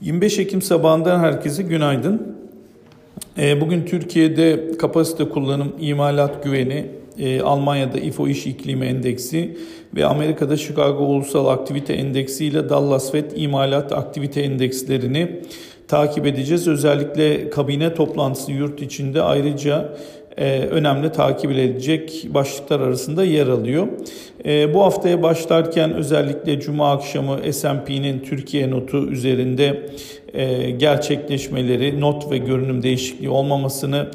25 Ekim sabahından herkese günaydın. Ee, bugün Türkiye'de kapasite kullanım, imalat güveni, e, Almanya'da İFO İş İklimi Endeksi ve Amerika'da Chicago Ulusal Aktivite Endeksi ile Dallas Fed İmalat Aktivite Endekslerini takip edeceğiz. Özellikle kabine toplantısı yurt içinde ayrıca önemli takip edilecek başlıklar arasında yer alıyor. E, bu haftaya başlarken özellikle Cuma akşamı S&P'nin Türkiye notu üzerinde e, gerçekleşmeleri, not ve görünüm değişikliği olmamasını,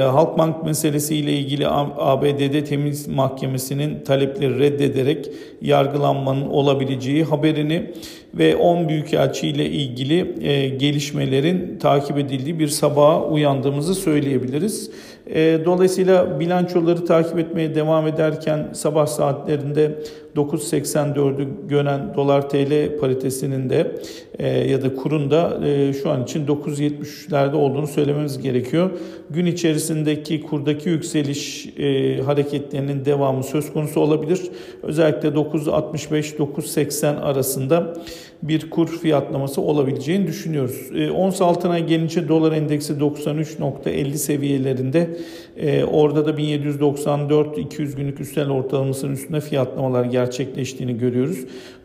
Halkbank meselesiyle ilgili ABD'de Temiz Mahkemesi'nin talepleri reddederek yargılanmanın olabileceği haberini ve 10 büyükelçi ile ilgili gelişmelerin takip edildiği bir sabaha uyandığımızı söyleyebiliriz. Dolayısıyla bilançoları takip etmeye devam ederken sabah saatlerinde 9.84'ü gören dolar TL paritesinin de e, ya da kurun da e, şu an için 9.73'lerde olduğunu söylememiz gerekiyor. Gün içerisindeki kurdaki yükseliş e, hareketlerinin devamı söz konusu olabilir. Özellikle 9.65-9.80 arasında bir kur fiyatlaması olabileceğini düşünüyoruz. E, ons altına gelince dolar endeksi 93.50 seviyelerinde e, orada da 1794-200 günlük üstel ortalamasının üstünde fiyatlamalar gerçekleştiğini görüyoruz.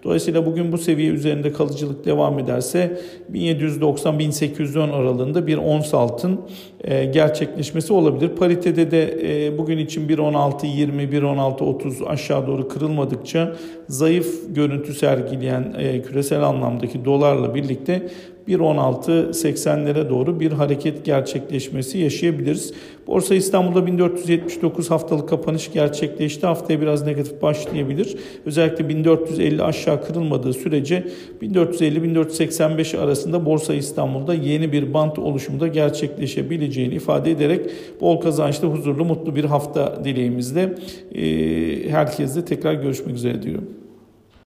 Dolayısıyla bugün bu seviye üzerinde kalıcılık devam ederse 1790-1810 aralığında bir ons altın e, gerçekleşmesi olabilir. Paritede de e, bugün için 1.16-20, 1.16-30 aşağı doğru kırılmadıkça zayıf görüntü sergileyen e, küresel anlamdaki dolarla birlikte 1.16.80'lere doğru bir hareket gerçekleşmesi yaşayabiliriz. Borsa İstanbul'da 1479 haftalık kapanış gerçekleşti. Haftaya biraz negatif başlayabilir. Özellikle 1450 aşağı kırılmadığı sürece 1450-1485 arasında Borsa İstanbul'da yeni bir bant oluşumda gerçekleşebileceğini ifade ederek bol kazançlı, huzurlu, mutlu bir hafta dileğimizle herkesle tekrar görüşmek üzere diyorum.